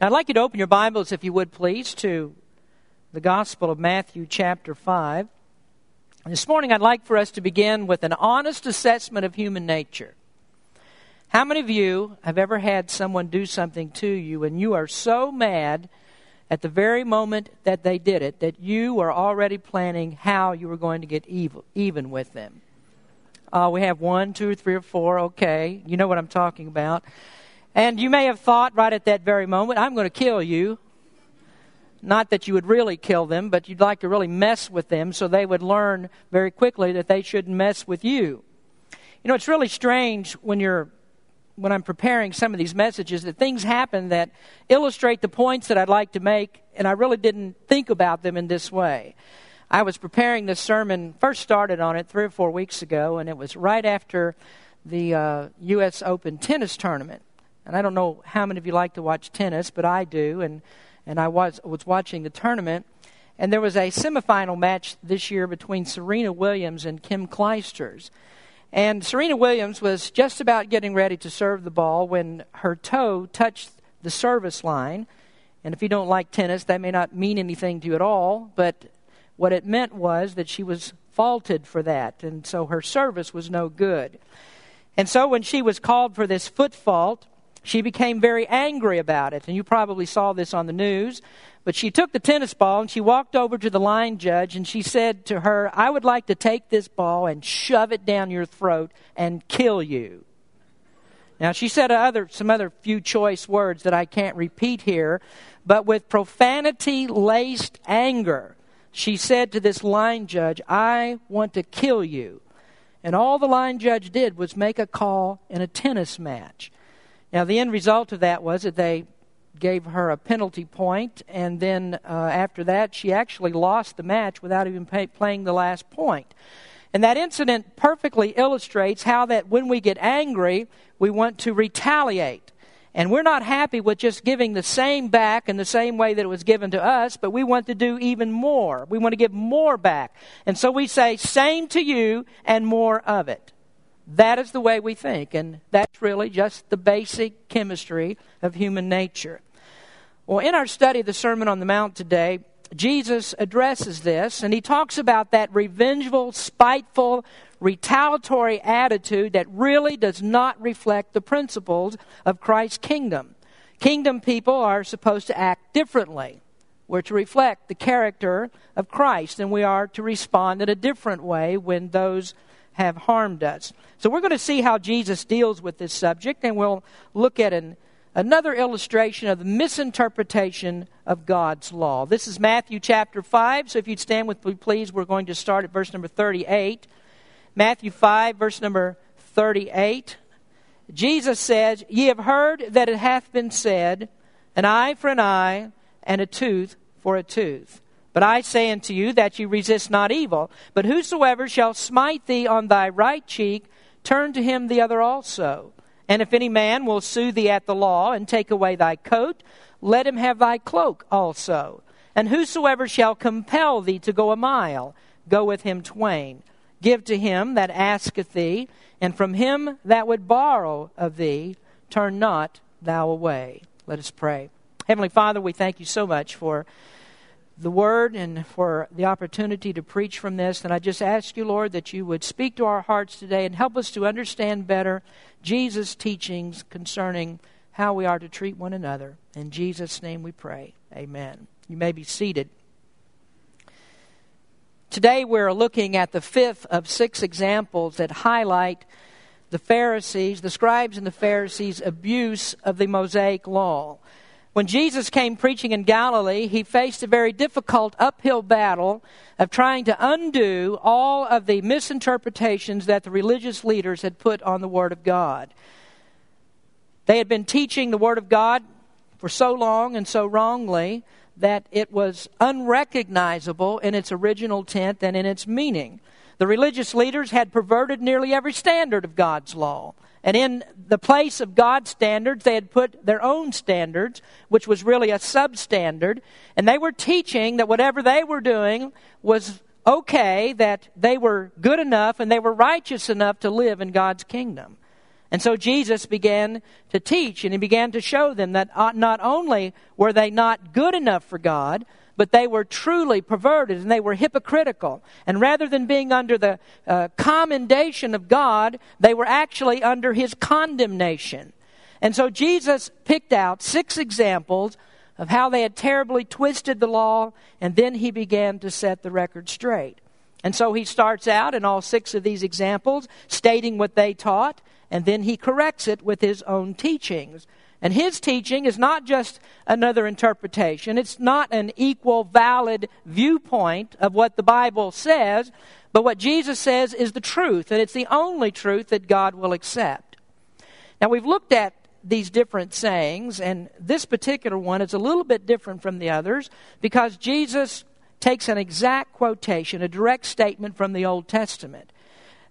I'd like you to open your Bibles, if you would please, to the Gospel of Matthew, chapter 5. This morning, I'd like for us to begin with an honest assessment of human nature. How many of you have ever had someone do something to you and you are so mad at the very moment that they did it that you are already planning how you are going to get evil, even with them? Uh, we have one, two, three, or four. Okay, you know what I'm talking about. And you may have thought right at that very moment, I'm going to kill you. Not that you would really kill them, but you'd like to really mess with them so they would learn very quickly that they shouldn't mess with you. You know, it's really strange when you're when I'm preparing some of these messages that things happen that illustrate the points that I'd like to make, and I really didn't think about them in this way. I was preparing this sermon, first started on it three or four weeks ago, and it was right after the uh, U.S. Open tennis tournament. And I don't know how many of you like to watch tennis, but I do. And, and I was, was watching the tournament. And there was a semifinal match this year between Serena Williams and Kim Clijsters. And Serena Williams was just about getting ready to serve the ball when her toe touched the service line. And if you don't like tennis, that may not mean anything to you at all, but what it meant was that she was faulted for that. And so her service was no good. And so when she was called for this foot fault, she became very angry about it. And you probably saw this on the news. But she took the tennis ball and she walked over to the line judge and she said to her, I would like to take this ball and shove it down your throat and kill you. Now, she said other, some other few choice words that I can't repeat here, but with profanity laced anger, she said to this line judge, I want to kill you. And all the line judge did was make a call in a tennis match. Now, the end result of that was that they gave her a penalty point, and then uh, after that, she actually lost the match without even pay, playing the last point. And that incident perfectly illustrates how that when we get angry, we want to retaliate. And we're not happy with just giving the same back in the same way that it was given to us, but we want to do even more. We want to give more back. And so we say, same to you and more of it. That is the way we think, and that's really just the basic chemistry of human nature. Well, in our study of the Sermon on the Mount today, Jesus addresses this, and he talks about that revengeful, spiteful, retaliatory attitude that really does not reflect the principles of Christ's kingdom. Kingdom people are supposed to act differently. We're to reflect the character of Christ, and we are to respond in a different way when those have harmed us. So we're going to see how Jesus deals with this subject, and we'll look at an, another illustration of the misinterpretation of God's law. This is Matthew chapter 5, so if you'd stand with me, please, we're going to start at verse number 38. Matthew 5, verse number 38. Jesus says, Ye have heard that it hath been said, An eye for an eye, and a tooth for a tooth. But I say unto you that ye resist not evil, but whosoever shall smite thee on thy right cheek, turn to him the other also. And if any man will sue thee at the law and take away thy coat, let him have thy cloak also. And whosoever shall compel thee to go a mile, go with him twain. Give to him that asketh thee, and from him that would borrow of thee, turn not thou away. Let us pray. Heavenly Father, we thank you so much for the word and for the opportunity to preach from this. And I just ask you, Lord, that you would speak to our hearts today and help us to understand better Jesus' teachings concerning how we are to treat one another. In Jesus' name we pray. Amen. You may be seated. Today we're looking at the fifth of six examples that highlight the Pharisees, the scribes and the Pharisees' abuse of the Mosaic law. When Jesus came preaching in Galilee, he faced a very difficult uphill battle of trying to undo all of the misinterpretations that the religious leaders had put on the Word of God. They had been teaching the Word of God for so long and so wrongly that it was unrecognizable in its original intent and in its meaning. The religious leaders had perverted nearly every standard of God's law. And in the place of God's standards, they had put their own standards, which was really a substandard. And they were teaching that whatever they were doing was okay, that they were good enough and they were righteous enough to live in God's kingdom. And so Jesus began to teach and he began to show them that uh, not only were they not good enough for God, but they were truly perverted and they were hypocritical. And rather than being under the uh, commendation of God, they were actually under his condemnation. And so Jesus picked out six examples of how they had terribly twisted the law, and then he began to set the record straight. And so he starts out in all six of these examples stating what they taught, and then he corrects it with his own teachings. And his teaching is not just another interpretation, it's not an equal, valid viewpoint of what the Bible says, but what Jesus says is the truth, and it's the only truth that God will accept. Now, we've looked at these different sayings, and this particular one is a little bit different from the others because Jesus takes an exact quotation, a direct statement from the Old Testament.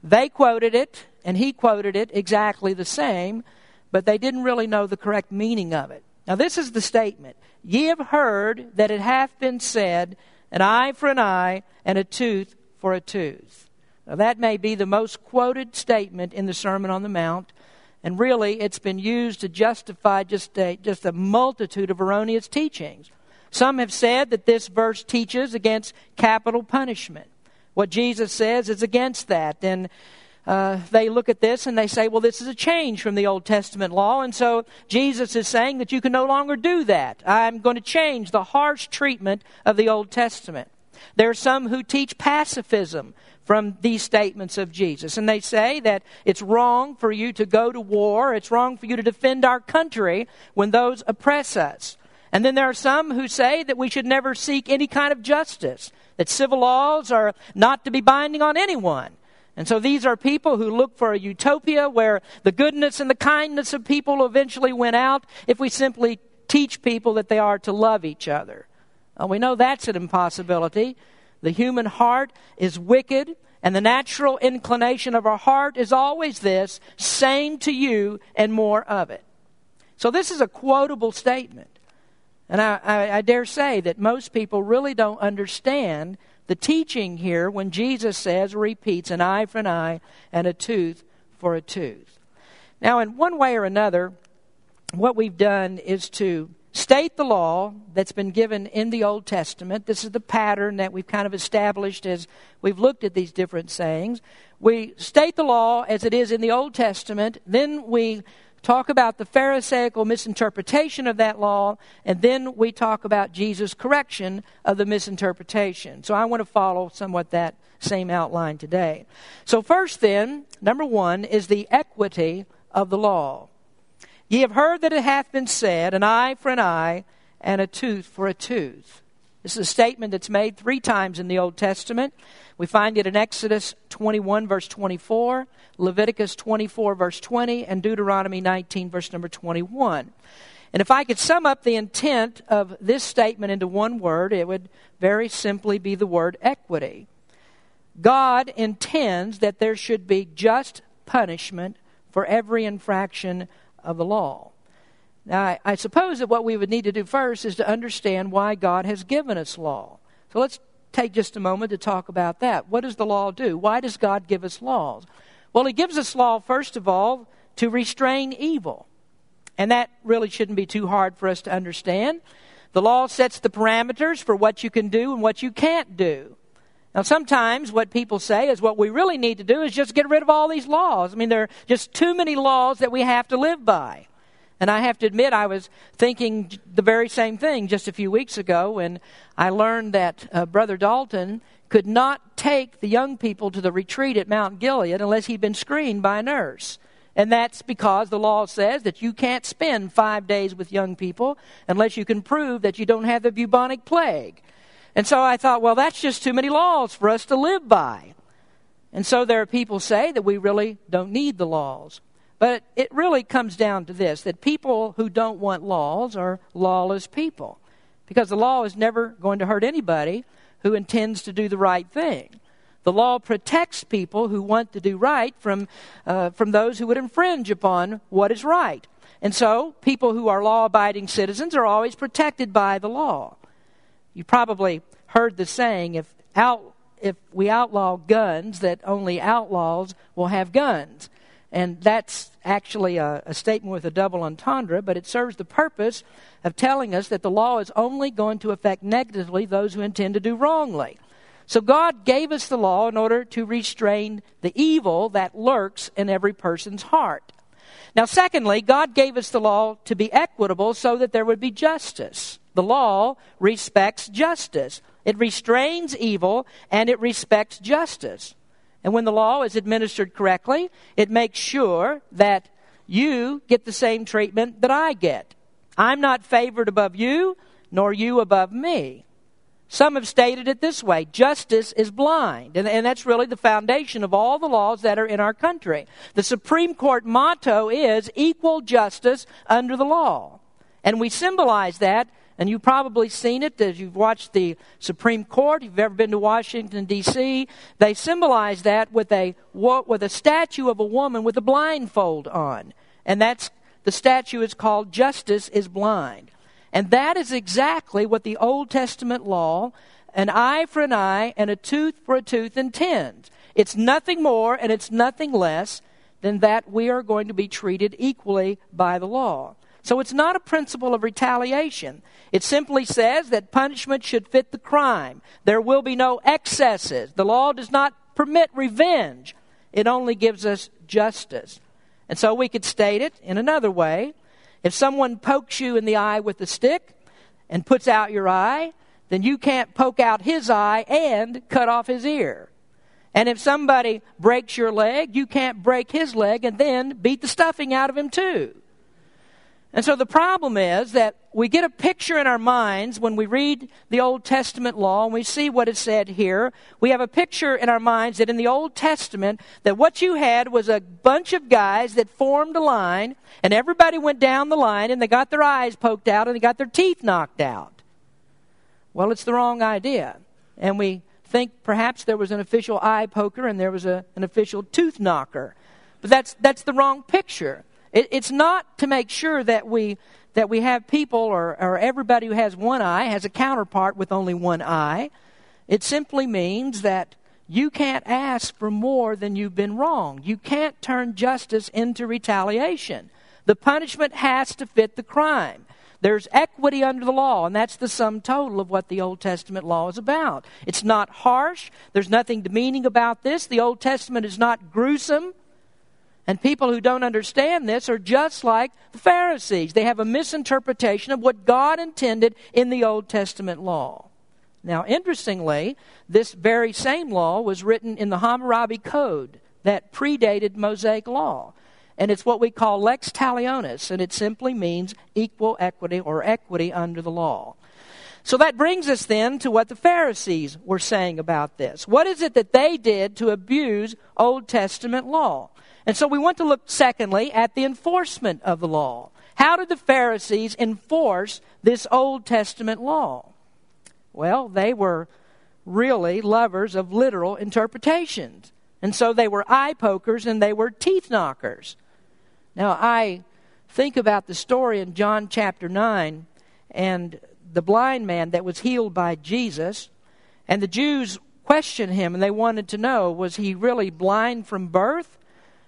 They quoted it, and he quoted it exactly the same, but they didn't really know the correct meaning of it. Now, this is the statement Ye have heard that it hath been said, an eye for an eye, and a tooth for a tooth. Now, that may be the most quoted statement in the Sermon on the Mount, and really it's been used to justify just a, just a multitude of erroneous teachings. Some have said that this verse teaches against capital punishment. What Jesus says is against that. And uh, they look at this and they say, well, this is a change from the Old Testament law. And so Jesus is saying that you can no longer do that. I'm going to change the harsh treatment of the Old Testament. There are some who teach pacifism from these statements of Jesus. And they say that it's wrong for you to go to war, it's wrong for you to defend our country when those oppress us. And then there are some who say that we should never seek any kind of justice, that civil laws are not to be binding on anyone. And so these are people who look for a utopia where the goodness and the kindness of people eventually win out if we simply teach people that they are to love each other. Well, we know that's an impossibility. The human heart is wicked, and the natural inclination of our heart is always this same to you and more of it. So this is a quotable statement. And I, I, I, dare say that most people really don't understand the teaching here when Jesus says, repeats, an eye for an eye and a tooth for a tooth. Now, in one way or another, what we've done is to state the law that's been given in the Old Testament. This is the pattern that we've kind of established as we've looked at these different sayings. We state the law as it is in the Old Testament, then we talk about the Pharisaical misinterpretation of that law, and then we talk about Jesus' correction of the misinterpretation. So I want to follow somewhat that same outline today. So, first, then, number one is the equity of the law. Ye have heard that it hath been said, an eye for an eye, and a tooth for a tooth. This is a statement that's made three times in the Old Testament. We find it in Exodus 21, verse 24, Leviticus 24, verse 20, and Deuteronomy 19, verse number 21. And if I could sum up the intent of this statement into one word, it would very simply be the word equity. God intends that there should be just punishment for every infraction of the law. Now, I, I suppose that what we would need to do first is to understand why God has given us law. So let's take just a moment to talk about that. What does the law do? Why does God give us laws? Well, He gives us law, first of all, to restrain evil. And that really shouldn't be too hard for us to understand. The law sets the parameters for what you can do and what you can't do. Now, sometimes what people say is what we really need to do is just get rid of all these laws. I mean, there are just too many laws that we have to live by. And I have to admit, I was thinking the very same thing just a few weeks ago when I learned that uh, Brother Dalton could not take the young people to the retreat at Mount Gilead unless he'd been screened by a nurse. And that's because the law says that you can't spend five days with young people unless you can prove that you don't have the bubonic plague. And so I thought, well, that's just too many laws for us to live by. And so there are people say that we really don't need the laws. But it really comes down to this that people who don't want laws are lawless people. Because the law is never going to hurt anybody who intends to do the right thing. The law protects people who want to do right from, uh, from those who would infringe upon what is right. And so, people who are law abiding citizens are always protected by the law. You probably heard the saying if, out, if we outlaw guns, that only outlaws will have guns. And that's actually a, a, statement with a double entendre, but it serves the purpose of telling us that the law is only going to affect negatively those who intend to do wrongly. So God gave us the law in order to restrain the evil that lurks in every person's heart. Now, secondly, God gave us the law to be equitable so that there would be justice. The law respects justice. It restrains evil and it respects justice. And when the law is administered correctly, it makes sure that you get the same treatment that I get. I'm not favored above you, nor you above me. Some have stated it this way justice is blind. And, and, that's really the foundation of all the laws that are in our country. The Supreme Court motto is equal justice under the law. And we symbolize that, and you've probably seen it as you've watched the Supreme Court, if you've ever been to Washington, D.C. They symbolize that with a, with a statue of a woman with a blindfold on. And that's the statue is called Justice is Blind. And that is exactly what the Old Testament law, an eye for an eye and a tooth for a tooth, intends. It's nothing more and it's nothing less than that we are going to be treated equally by the law. So it's not a principle of retaliation. It simply says that punishment should fit the crime. There will be no excesses. The law does not permit revenge, it only gives us justice. And so we could state it in another way if someone pokes you in the eye with a stick and puts out your eye, then you can't poke out his eye and cut off his ear. And if somebody breaks your leg, you can't break his leg and then beat the stuffing out of him too. And so the problem is that we get a picture in our minds when we read the Old Testament law and we see what is said here. We have a picture in our minds that in the Old Testament that what you had was a bunch of guys that formed a line and everybody went down the line and they got their eyes poked out and they got their teeth knocked out. Well, it's the wrong idea. And we think perhaps there was an official eye poker and there was a, an official tooth knocker. But that's, that's the wrong picture. It, it's not to make sure that we that we have people or, or everybody who has one eye has a counterpart with only one eye. It simply means that you can't ask for more than you've been wronged. You can't turn justice into retaliation. The punishment has to fit the crime. There's equity under the law, and that's the sum total of what the Old Testament law is about. It's not harsh. There's nothing demeaning about this. The Old Testament is not gruesome. And people who don't understand this are just like the Pharisees. They have a misinterpretation of what God intended in the Old Testament law. Now, interestingly, this very same law was written in the Hammurabi Code that predated Mosaic law. And it's what we call lex talionis, and it simply means equal equity or equity under the law. So that brings us then to what the Pharisees were saying about this. What is it that they did to abuse Old Testament law? And so we want to look, secondly, at the enforcement of the law. How did the Pharisees enforce this Old Testament law? Well, they were really lovers of literal interpretations. And so they were eye pokers and they were teeth knockers. Now, I think about the story in John chapter 9 and the blind man that was healed by Jesus. And the Jews questioned him and they wanted to know was he really blind from birth?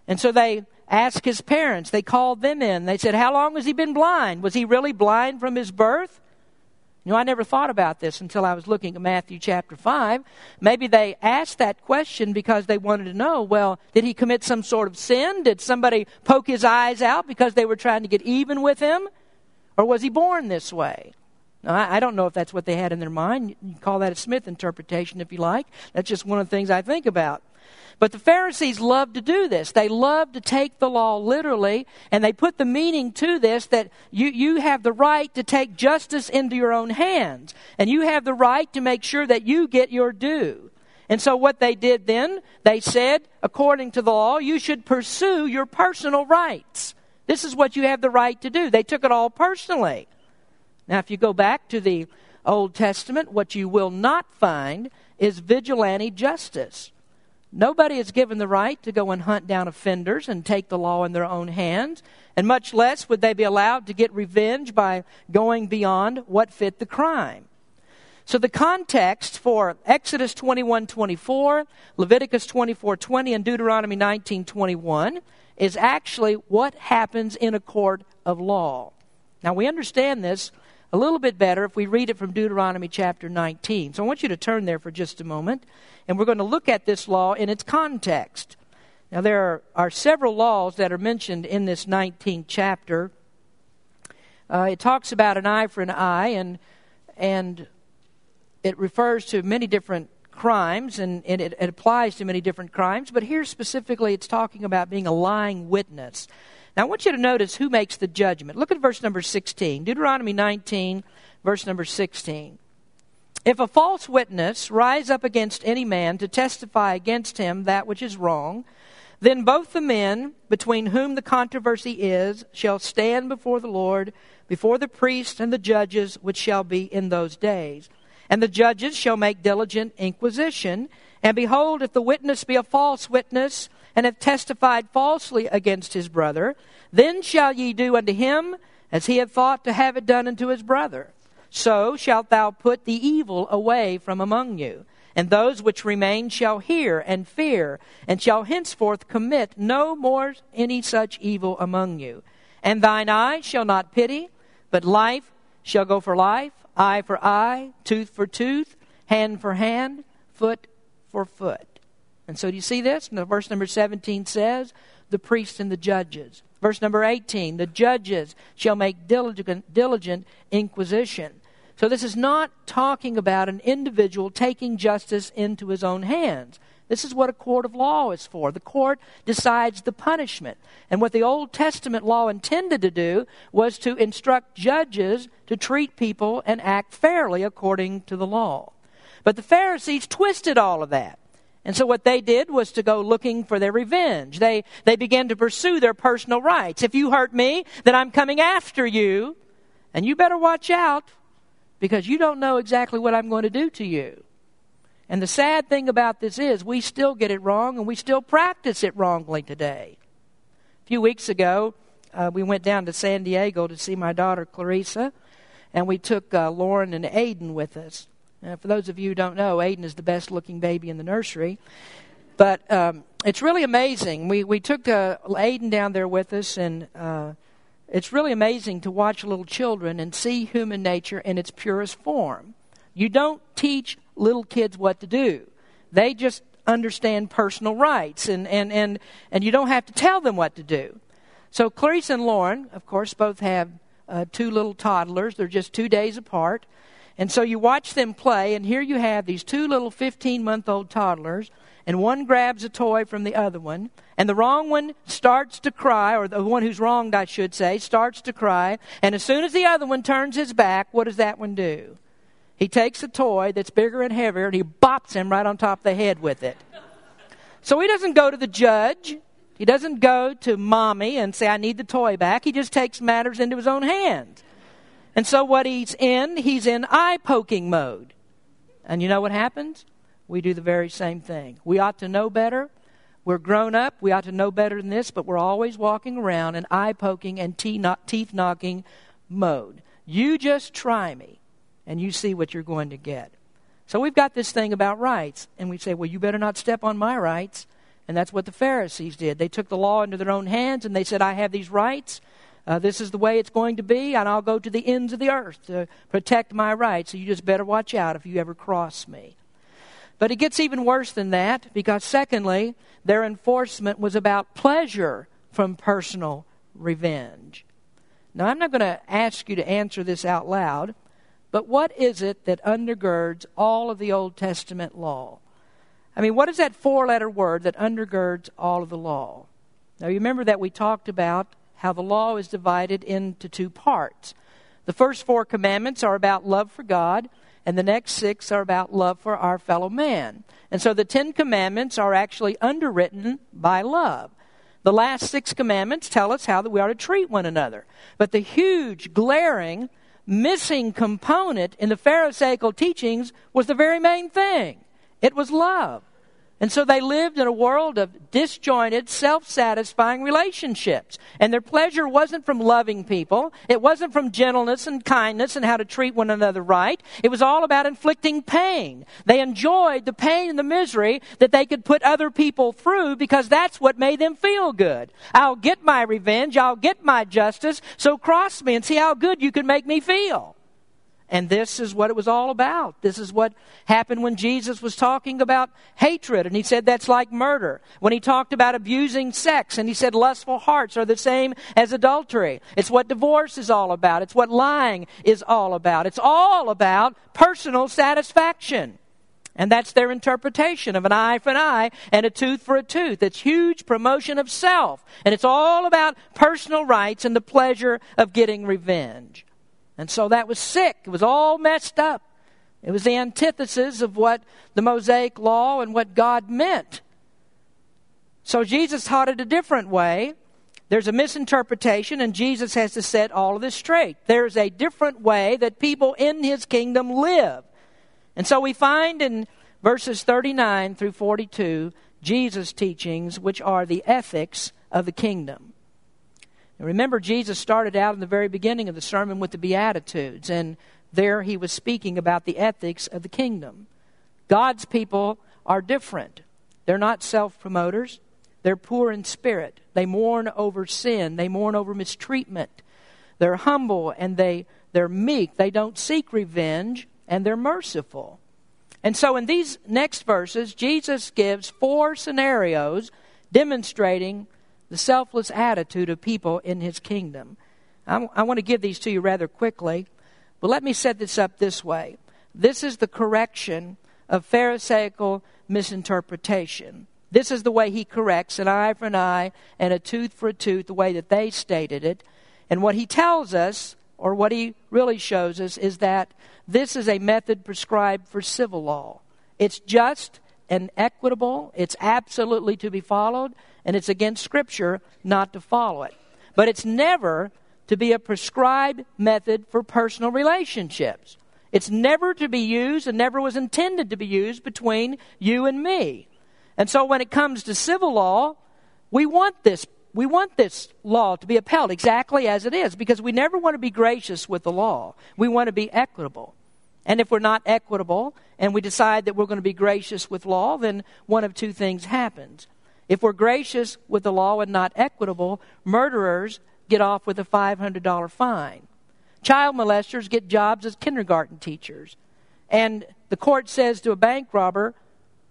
And so they asked his parents. They called them in. They said, How long has he been blind? Was he really blind from his birth? You know, I never thought about this until I was looking at Matthew chapter 5. Maybe they asked that question because they wanted to know, well, did he commit some sort of sin? Did somebody poke his eyes out because they were trying to get even with him? Or was he born this way? Now, I don't know if that's what they had in their mind. You can call that a Smith interpretation if you like. That's just one of the things I think about. But the Pharisees loved to do this. They loved to take the law literally, and they put the meaning to this that you, you have the right to take justice into your own hands, and you have the right to make sure that you get your due. And so, what they did then, they said, according to the law, you should pursue your personal rights. This is what you have the right to do. They took it all personally. Now, if you go back to the Old Testament, what you will not find is vigilante justice. Nobody is given the right to go and hunt down offenders and take the law in their own hands, and much less would they be allowed to get revenge by going beyond what fit the crime. So the context for Exodus 21:24, Leviticus 24:20 and Deuteronomy 19:21 is actually what happens in a court of law. Now, we understand this a little bit better if we read it from Deuteronomy chapter 19. So I want you to turn there for just a moment, and we're going to look at this law in its context. Now, there are, are several laws that are mentioned in this 19th chapter. Uh, it talks about an eye for an eye, and, and it refers to many different crimes, and, and it, it applies to many different crimes. But here specifically, it's talking about being a lying witness. Now, I want you to notice who makes the judgment. Look at verse number 16. Deuteronomy 19, verse number 16. If a false witness rise up against any man to testify against him that which is wrong, then both the men between whom the controversy is shall stand before the Lord, before the priests and the judges which shall be in those days. And the judges shall make diligent inquisition. And behold, if the witness be a false witness, and have testified falsely against his brother, then shall ye do unto him as he had thought to have it done unto his brother. So shalt thou put the evil away from among you. And those which remain shall hear and fear, and shall henceforth commit no more any such evil among you. And thine eye shall not pity, but life shall go for life, eye for eye, tooth for tooth, hand for hand, foot for foot. And so do you see this? verse number 17 says, the priests and the judges. Verse number 18, the judges shall make diligent, diligent inquisition. So this is not talking about an individual taking justice into his own hands. This is what a court of law is for. The court decides the punishment. And what the Old Testament law intended to do was to instruct judges to treat people and act fairly according to the law. But the Pharisees twisted all of that. And so what they did was to go looking for their revenge. They, they began to pursue their personal rights. If you hurt me, then I'm coming after you. And you better watch out because you don't know exactly what I'm going to do to you. And the sad thing about this is we still get it wrong and we still practice it wrongly today. A few weeks ago, uh, we went down to San Diego to see my daughter Clarissa, and we took uh, Lauren and Aiden with us. Now, for those of you who don't know, Aiden is the best looking baby in the nursery. But um, it's really amazing. We, we took uh, Aiden down there with us, and uh, it's really amazing to watch little children and see human nature in its purest form. You don't teach little kids what to do, they just understand personal rights, and, and, and, and you don't have to tell them what to do. So, Clarice and Lauren, of course, both have uh, two little toddlers. They're just two days apart. And so you watch them play, and here you have these two little 15 month old toddlers, and one grabs a toy from the other one, and the wrong one starts to cry, or the one who's wronged, I should say, starts to cry, and as soon as the other one turns his back, what does that one do? He takes a toy that's bigger and heavier, and he bops him right on top of the head with it. So he doesn't go to the judge. He doesn't go to mommy and say, I need the toy back. He just takes matters into his own hands. And so, what he's in, he's in eye poking mode. And you know what happens? We do the very same thing. We ought to know better. We're grown up. We ought to know better than this, but we're always walking around in eye poking and teeth knocking mode. You just try me, and you see what you're going to get. So we've got this thing about rights, and we say, well, you better not step on my rights. And that's what the Pharisees did. They took the law into their own hands, and they said, I have these rights, uh, this is the way it's going to be, and I'll go to the ends of the earth to protect my rights. So you just better watch out if you ever cross me. But it gets even worse than that because, secondly, their enforcement was about pleasure from personal revenge. Now, I'm not going to ask you to answer this out loud, but what is it that undergirds all of the Old Testament law? I mean, what is that four letter word that undergirds all of the law? Now, you remember that we talked about how the law is divided into two parts. The first four commandments are about love for God, and the next six are about love for our fellow man. And so the Ten Commandments are actually underwritten by love. The last six commandments tell us how that we are to treat one another. But the huge, glaring, missing component in the Pharisaical teachings was the very main thing it was love. And so they lived in a world of disjointed, self satisfying relationships. And their pleasure wasn't from loving people. It wasn't from gentleness and kindness and how to treat one another right. It was all about inflicting pain. They enjoyed the pain and the misery that they could put other people through because that's what made them feel good. I'll get my revenge. I'll get my justice. So cross me and see how good you can make me feel. And this is what it was all about. This is what happened when Jesus was talking about hatred, and he said that's like murder. When he talked about abusing sex, and he said lustful hearts are the same as adultery. It's what divorce is all about. It's what lying is all about. It's all about personal satisfaction. And that's their interpretation of an eye for an eye and a tooth for a tooth. It's huge promotion of self. And it's all about personal rights and the pleasure of getting revenge. And so that was sick. It was all messed up. It was the antithesis of what the Mosaic law and what God meant. So Jesus taught it a different way. There's a misinterpretation, and Jesus has to set all of this straight. There's a different way that people in his kingdom live. And so we find in verses 39 through 42 Jesus' teachings, which are the ethics of the kingdom. Remember, Jesus started out in the very beginning of the sermon with the Beatitudes, and there he was speaking about the ethics of the kingdom. God's people are different. They're not self promoters, they're poor in spirit. They mourn over sin, they mourn over mistreatment. They're humble and they, they're meek. They don't seek revenge, and they're merciful. And so, in these next verses, Jesus gives four scenarios demonstrating the selfless attitude of people in his kingdom. I, I want to give these to you rather quickly, but let me set this up this way. This is the correction of Pharisaical misinterpretation. This is the way he corrects an eye for an eye and a tooth for a tooth, the way that they stated it. And what he tells us, or what he really shows us, is that this is a method prescribed for civil law. It's just and equitable, it's absolutely to be followed, and it's against Scripture not to follow it. But it's never to be a prescribed method for personal relationships. It's never to be used and never was intended to be used between you and me. And so when it comes to civil law, we want this we want this law to be upheld exactly as it is because we never want to be gracious with the law. We want to be equitable. And if we're not equitable and we decide that we're going to be gracious with law, then one of two things happens. If we're gracious with the law and not equitable, murderers get off with a $500 fine. Child molesters get jobs as kindergarten teachers. And the court says to a bank robber,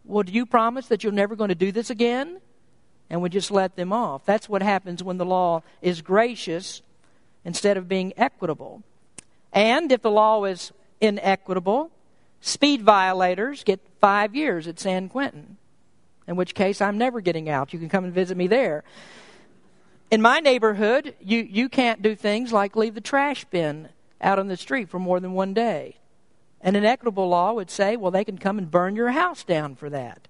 Well, do you promise that you're never going to do this again? And we just let them off. That's what happens when the law is gracious instead of being equitable. And if the law is inequitable, speed violators get five years at San Quentin in which case I'm never getting out. You can come and visit me there. In my neighborhood, you, you can't do things like leave the trash bin out on the street for more than one day. And an equitable law would say, well, they can come and burn your house down for that.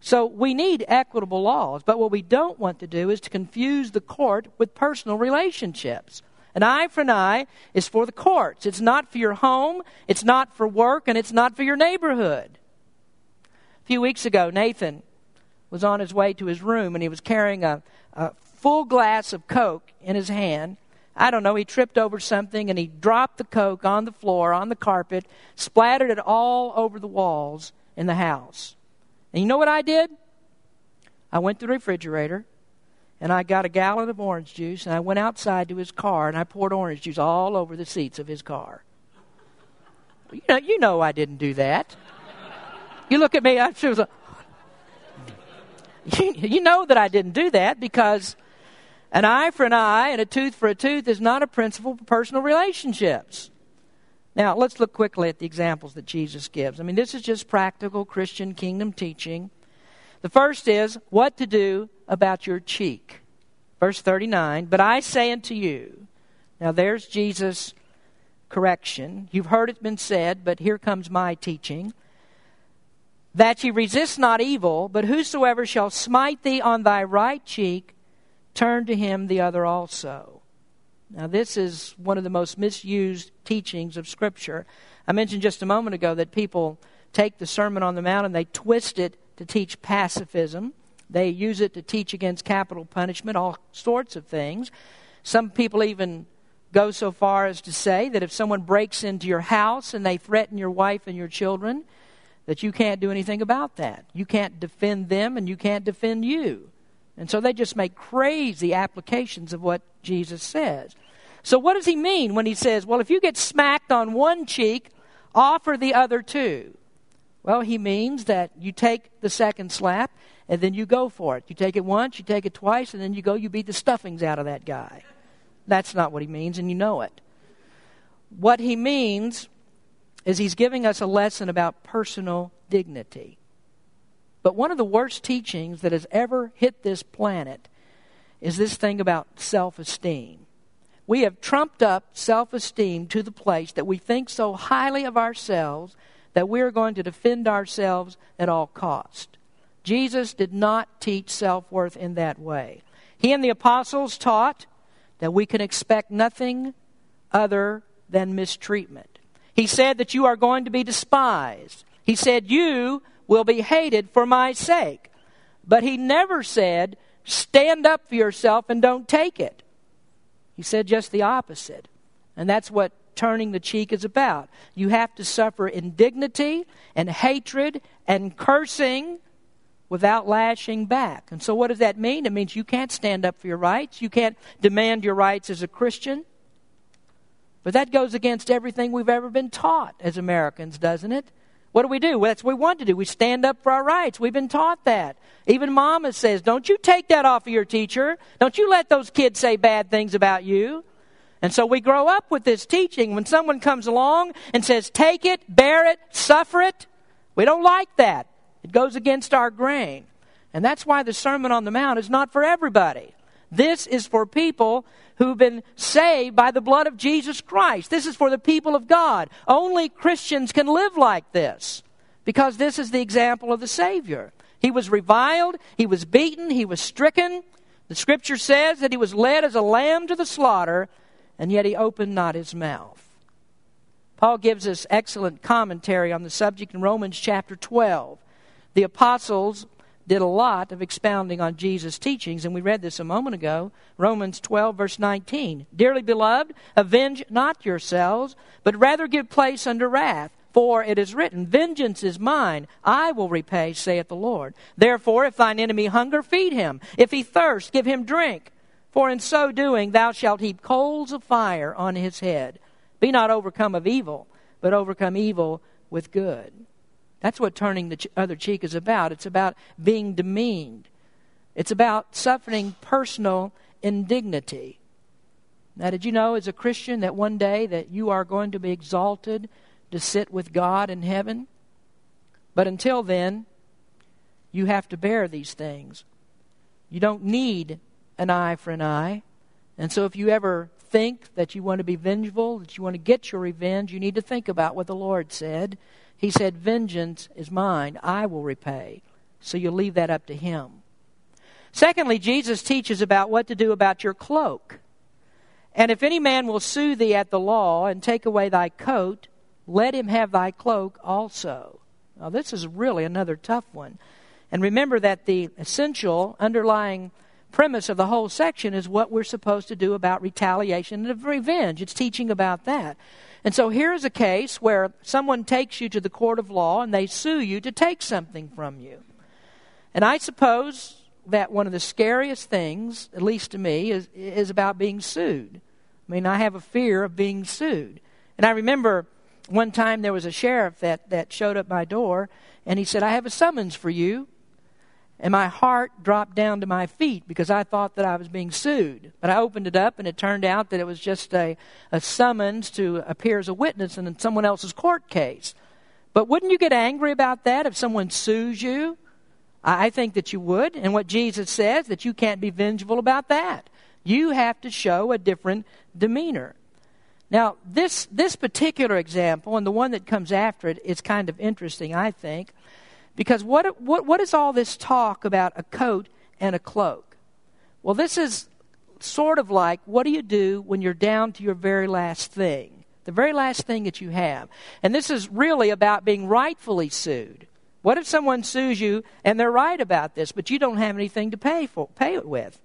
So we need equitable laws, but what we don't want to do is to confuse the court with personal relationships. An eye for an eye is for the courts. It's not for your home, it's not for work, and it's not for your neighborhood. A few weeks ago, Nathan was on his way to his room and he was carrying a, a full glass of Coke in his hand. I don't know, he tripped over something and he dropped the Coke on the floor, on the carpet, splattered it all over the walls in the house. And you know what I did? I went to the refrigerator and I got a gallon of orange juice and I went outside to his car and I poured orange juice all over the seats of his car. You know, you know I didn't do that. You look at me, I was like, you, you know that I didn't do that because an eye for an eye and a tooth for a tooth is not a principle for personal relationships. Now, let's look quickly at the examples that Jesus gives. I mean, this is just practical Christian kingdom teaching. The first is what to do about your cheek. Verse 39 But I say unto you, now there's Jesus' correction. You've heard it been said, but here comes my teaching that ye resist not evil, but whosoever shall smite thee on thy right cheek, turn to him the other also. Now, this is one of the most misused teachings of Scripture. I mentioned just a moment ago that people take the Sermon on the Mount and they twist it to teach pacifism. They use it to teach against capital punishment, all sorts of things. Some people even go so far as to say that if someone breaks into your house and they threaten your wife and your children, that you can't do anything about that. You can't defend them and you can't defend you. And so they just make crazy applications of what Jesus says. So, what does he mean when he says, well, if you get smacked on one cheek, offer the other two? Well, he means that you take the second slap and then you go for it. You take it once, you take it twice, and then you go, you beat the stuffings out of that guy. That's not what he means, and you know it. What he means is he's giving us a lesson about personal dignity. But one of the worst teachings that has ever hit this planet is this thing about self esteem. We have trumped up self esteem to the place that we think so highly of ourselves that we're going to defend ourselves at all cost. Jesus did not teach self worth in that way. He and the apostles taught that we can expect nothing other than mistreatment. He said that you are going to be despised. He said you will be hated for my sake. But he never said, stand up for yourself and don't take it. He said just the opposite. And that's what turning the cheek is about. You have to suffer indignity and hatred and cursing without lashing back. And so, what does that mean? It means you can't stand up for your rights, you can't demand your rights as a Christian. But that goes against everything we've ever been taught as Americans, doesn't it? What do we do? Well, that's what we want to do. We stand up for our rights. We've been taught that. Even Mama says, Don't you take that off of your teacher. Don't you let those kids say bad things about you. And so we grow up with this teaching. When someone comes along and says, Take it, bear it, suffer it, we don't like that. It goes against our grain. And that's why the Sermon on the Mount is not for everybody. This is for people who've been saved by the blood of Jesus Christ. This is for the people of God. Only Christians can live like this because this is the example of the Savior. He was reviled, he was beaten, he was stricken. The scripture says that he was led as a lamb to the slaughter, and yet he opened not his mouth. Paul gives us excellent commentary on the subject in Romans chapter 12. The apostles did a lot of expounding on Jesus' teachings, and we read this a moment ago. Romans 12, verse 19. Dearly beloved, avenge not yourselves, but rather give place unto wrath. For it is written, Vengeance is mine, I will repay, saith the Lord. Therefore, if thine enemy hunger, feed him. If he thirst, give him drink. For in so doing, thou shalt heap coals of fire on his head. Be not overcome of evil, but overcome evil with good. That's what turning the other cheek is about. It's about being demeaned, it's about suffering personal indignity. Now, did you know as a Christian that one day that you are going to be exalted to sit with God in heaven? But until then, you have to bear these things. You don't need an eye for an eye. And so if you ever think that you want to be vengeful, that you want to get your revenge, you need to think about what the Lord said he said, Vengeance is mine, I will repay. So you leave that up to him. Secondly, Jesus teaches about what to do about your cloak. And if any man will sue thee at the law and take away thy coat, let him have thy cloak also. Now, this is really another tough one. And remember that the essential underlying premise of the whole section is what we're supposed to do about retaliation and revenge. It's teaching about that. And so here's a case where someone takes you to the court of law and they sue you to take something from you. And I suppose that one of the scariest things, at least to me, is, is about being sued. I mean, I have a fear of being sued. And I remember one time there was a sheriff that, that showed up my door and he said, I have a summons for you. And my heart dropped down to my feet because I thought that I was being sued. But I opened it up, and it turned out that it was just a, a summons to appear as a witness in someone else's court case. But wouldn't you get angry about that if someone sues you? I think that you would. And what Jesus says, that you can't be vengeful about that. You have to show a different demeanor. Now, this, this particular example, and the one that comes after it, is kind of interesting, I think. Because what, what, what is all this talk about a coat and a cloak? Well, this is sort of like what do you do when you're down to your very last thing? The very last thing that you have. And this is really about being rightfully sued. What if someone sues you and they're right about this, but you don't have anything to pay for pay it with?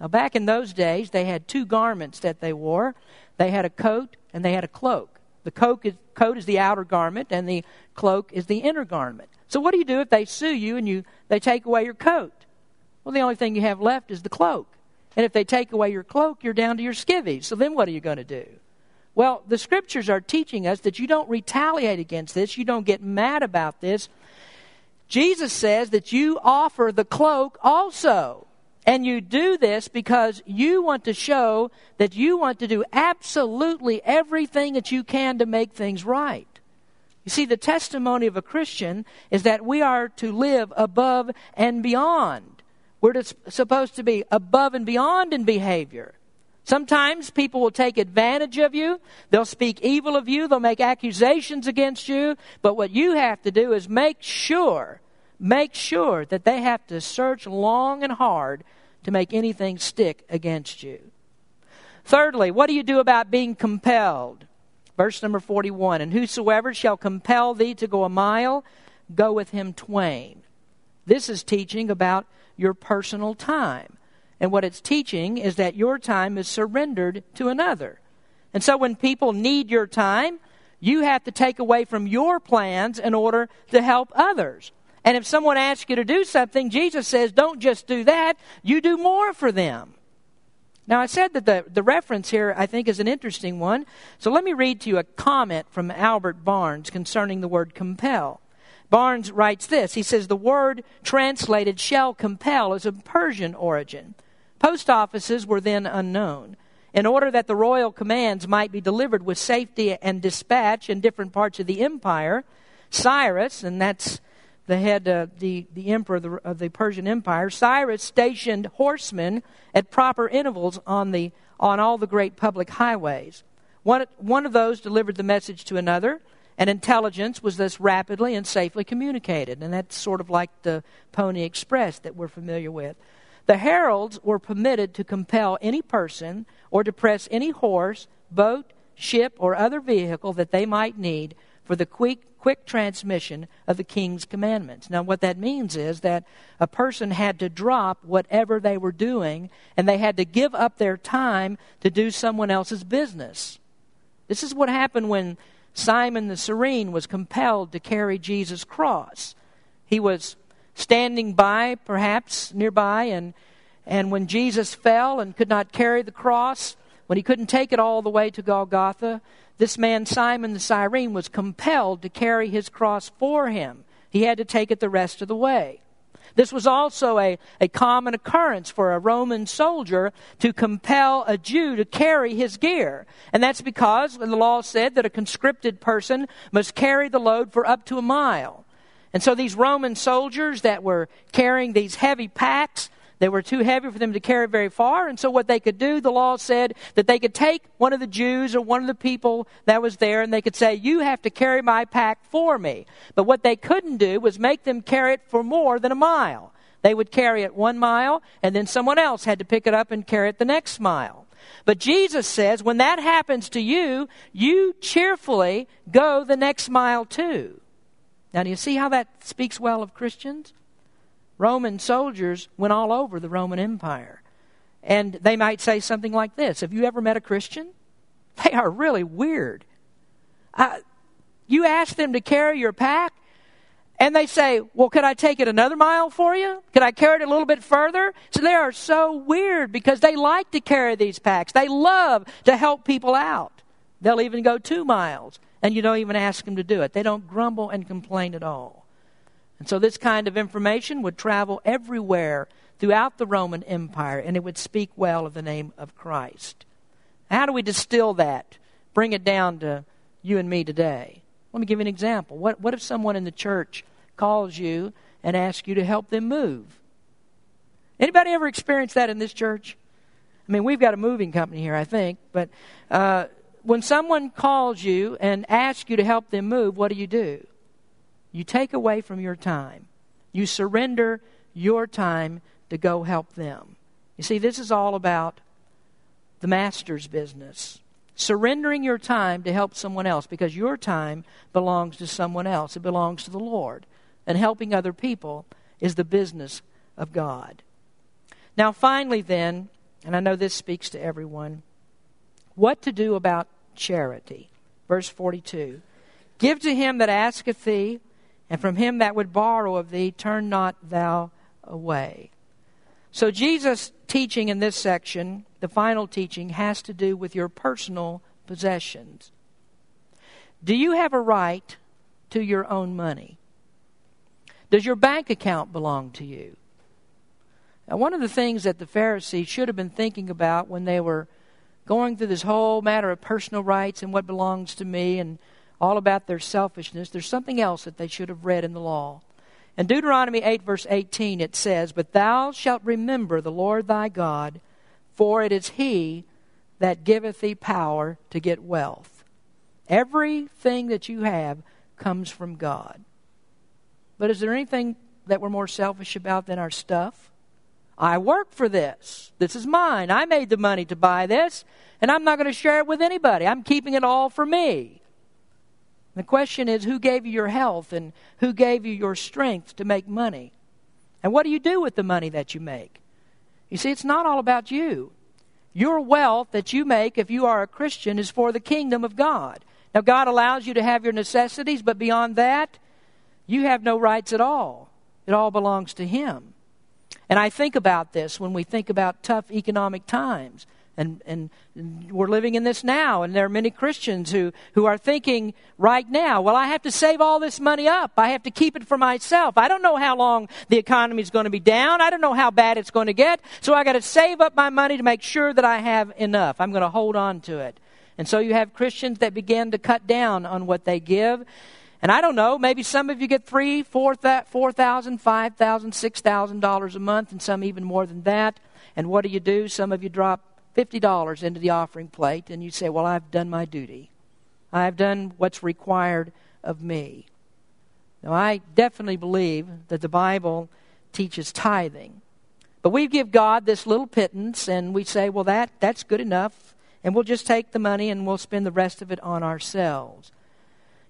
Now back in those days they had two garments that they wore. They had a coat and they had a cloak. The coat is, coat is the outer garment and the cloak is the inner garment. So what do you do if they sue you and you they take away your coat? Well, the only thing you have left is the cloak. And if they take away your cloak, you're down to your skivvies. So then what are you going to do? Well, the scriptures are teaching us that you don't retaliate against this, you don't get mad about this. Jesus says that you offer the cloak also. And you do this because you want to show that you want to do absolutely everything that you can to make things right. You see, the testimony of a Christian is that we are to live above and beyond. We're to, supposed to be above and beyond in behavior. Sometimes people will take advantage of you. They'll speak evil of you. They'll make accusations against you. But what you have to do is make sure, make sure that they have to search long and hard to make anything stick against you. Thirdly, what do you do about being compelled? Verse number 41 And whosoever shall compel thee to go a mile, go with him twain. This is teaching about your personal time. And what it's teaching is that your time is surrendered to another. And so when people need your time, you have to take away from your plans in order to help others. And if someone asks you to do something, Jesus says, don't just do that, you do more for them. Now, I said that the, the reference here, I think, is an interesting one. So let me read to you a comment from Albert Barnes concerning the word compel. Barnes writes this He says, The word translated shall compel is of Persian origin. Post offices were then unknown. In order that the royal commands might be delivered with safety and dispatch in different parts of the empire, Cyrus, and that's the head, the, the emperor of the, of the Persian Empire, Cyrus stationed horsemen at proper intervals on, the, on all the great public highways. One, one of those delivered the message to another, and intelligence was thus rapidly and safely communicated. And that's sort of like the Pony Express that we're familiar with. The heralds were permitted to compel any person or to press any horse, boat, ship, or other vehicle that they might need for the quick, quick transmission of the king's commandments. Now, what that means is that a person had to drop whatever they were doing and they had to give up their time to do someone else's business. This is what happened when Simon the Cyrene was compelled to carry Jesus' cross. He was standing by, perhaps nearby, and, and when Jesus fell and could not carry the cross, when he couldn't take it all the way to Golgotha, this man, Simon the Cyrene, was compelled to carry his cross for him. He had to take it the rest of the way. This was also a, a common occurrence for a Roman soldier to compel a Jew to carry his gear. And that's because the law said that a conscripted person must carry the load for up to a mile. And so these Roman soldiers that were carrying these heavy packs, they were too heavy for them to carry very far. And so what they could do, the law said that they could take one of the Jews or one of the people that was there and they could say, you have to carry my pack for me. But what they couldn't do was make them carry it for more than a mile. They would carry it one mile and then someone else had to pick it up and carry it the next mile. But Jesus says, when that happens to you, you cheerfully go the next mile too. Now, do you see how that speaks well of Christians? Roman soldiers went all over the Roman Empire. And they might say something like this Have you ever met a Christian? They are really weird. Uh, you ask them to carry your pack, and they say, Well, could I take it another mile for you? Could I carry it a little bit further? So they are so weird because they like to carry these packs. They love to help people out. They'll even go two miles and you don't even ask them to do it. They don't grumble and complain at all. And so this kind of information would travel everywhere throughout the Roman Empire, and it would speak well of the name of Christ. How do we distill that? Bring it down to you and me today. Let me give you an example. What, what if someone in the church calls you and asks you to help them move? Anybody ever experienced that in this church? I mean, we've got a moving company here, I think, but uh, when someone calls you and asks you to help them move, what do you do? You take away from your time. You surrender your time to go help them. You see, this is all about the master's business. Surrendering your time to help someone else because your time belongs to someone else. It belongs to the Lord. and helping other people is the business of God. Now, finally, then, and I know this speaks to everyone, what to do about charity. Verse 42 Give to him that asketh thee, and from him that would borrow of thee, turn not thou away. So, Jesus' teaching in this section, the final teaching, has to do with your personal possessions. Do you have a right to your own money? Does your bank account belong to you? Now, one of the things that the Pharisees should have been thinking about when they were going through this whole matter of personal rights and what belongs to me and all about their selfishness, there's something else that they should have read in the law. In Deuteronomy 8, verse 18, it says, But thou shalt remember the Lord thy God, for it is he that giveth thee power to get wealth. Everything that you have comes from God. But is there anything that we're more selfish about than our stuff? I work for this. This is mine. I made the money to buy this, and I'm not going to share it with anybody. I'm keeping it all for me. The question is who gave you your health and who gave you your strength to make money? And what do you do with the money that you make? You see, it's not all about you. Your wealth that you make, if you are a Christian, is for the kingdom of God. Now, God allows you to have your necessities, but beyond that, you have no rights at all. It all belongs to Him. And I think about this when we think about tough economic times. And, and we're living in this now, and there are many Christians who, who are thinking right now, well, I have to save all this money up. I have to keep it for myself. I don't know how long the economy is going to be down. I don't know how bad it's going to get. So I got to save up my money to make sure that I have enough. I'm going to hold on to it. And so you have Christians that begin to cut down on what they give. And I don't know, maybe some of you get three, four, four thousand, five thousand, six thousand dollars a month, and some even more than that. And what do you do? Some of you drop fifty dollars into the offering plate, and you say, "Well, I've done my duty. I've done what's required of me." Now, I definitely believe that the Bible teaches tithing, but we give God this little pittance, and we say, "Well, that that's good enough." And we'll just take the money and we'll spend the rest of it on ourselves.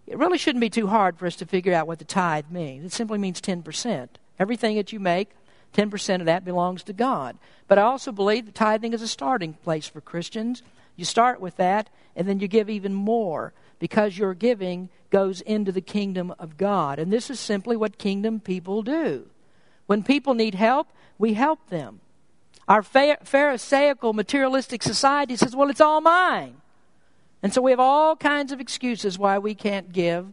It really shouldn't be too hard for us to figure out what the tithe means. It simply means 10%. Everything that you make, 10% of that belongs to God. But I also believe that tithing is a starting place for Christians. You start with that, and then you give even more because your giving goes into the kingdom of God. And this is simply what kingdom people do. When people need help, we help them. Our Pharisaical, materialistic society says, well, it's all mine. And so we have all kinds of excuses why we can't give.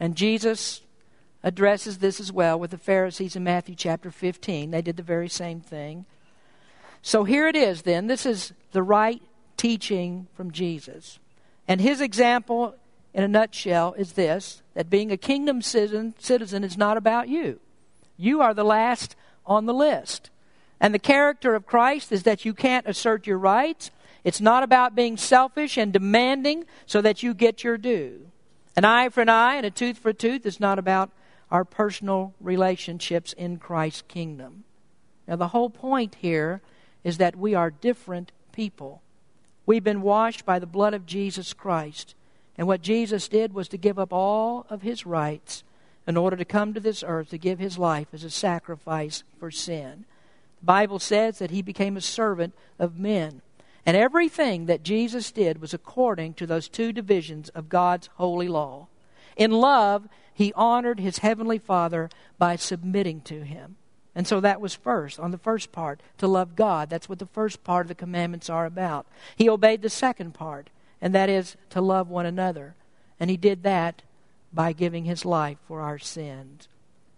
And Jesus addresses this as well with the Pharisees in Matthew chapter 15. They did the very same thing. So here it is then. This is the right teaching from Jesus. And his example, in a nutshell, is this that being a kingdom citizen, citizen is not about you. You are the last on the list. And the character of Christ is that you can't assert your rights. It's not about being selfish and demanding so that you get your due. An eye for an eye and a tooth for a tooth is not about our personal relationships in Christ's kingdom. Now, the whole point here is that we are different people. We've been washed by the blood of Jesus Christ. And what Jesus did was to give up all of his rights in order to come to this earth to give his life as a sacrifice for sin. The Bible says that he became a servant of men. And everything that Jesus did was according to those two divisions of God's holy law. In love, he honored his heavenly Father by submitting to him. And so that was first, on the first part, to love God. That's what the first part of the commandments are about. He obeyed the second part, and that is to love one another. And he did that by giving his life for our sins.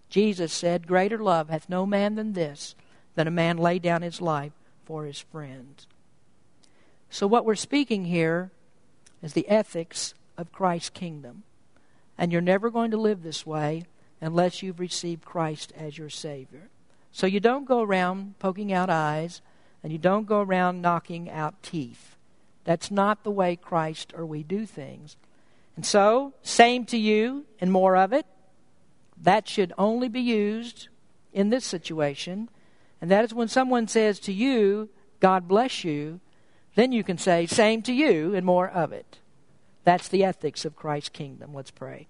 Jesus said, Greater love hath no man than this, that a man lay down his life for his friends. So, what we're speaking here is the ethics of Christ's kingdom. And you're never going to live this way unless you've received Christ as your Savior. So, you don't go around poking out eyes and you don't go around knocking out teeth. That's not the way Christ or we do things. And so, same to you and more of it. That should only be used in this situation and that is when someone says to you, God bless you, then you can say, same to you, and more of it. That's the ethics of Christ's kingdom. Let's pray.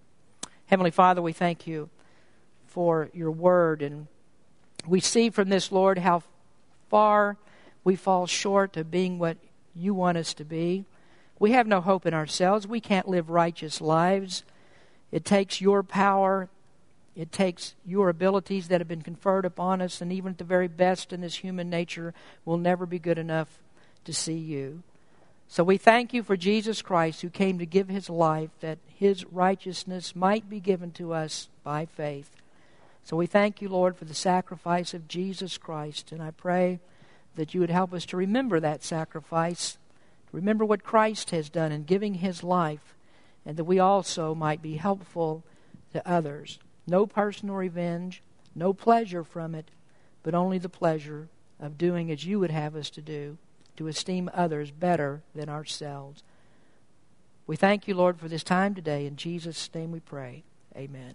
Heavenly Father, we thank you for your word. And we see from this, Lord, how far we fall short of being what you want us to be. We have no hope in ourselves. We can't live righteous lives. It takes your power, it takes your abilities that have been conferred upon us, and even at the very best in this human nature will never be good enough to see you. So we thank you for Jesus Christ who came to give his life that his righteousness might be given to us by faith. So we thank you, Lord, for the sacrifice of Jesus Christ. And I pray that you would help us to remember that sacrifice, remember what Christ has done in giving his life, and that we also might be helpful to others. No personal revenge, no pleasure from it, but only the pleasure of doing as you would have us to do, to esteem others better than ourselves. We thank you, Lord, for this time today. In Jesus' name we pray. Amen.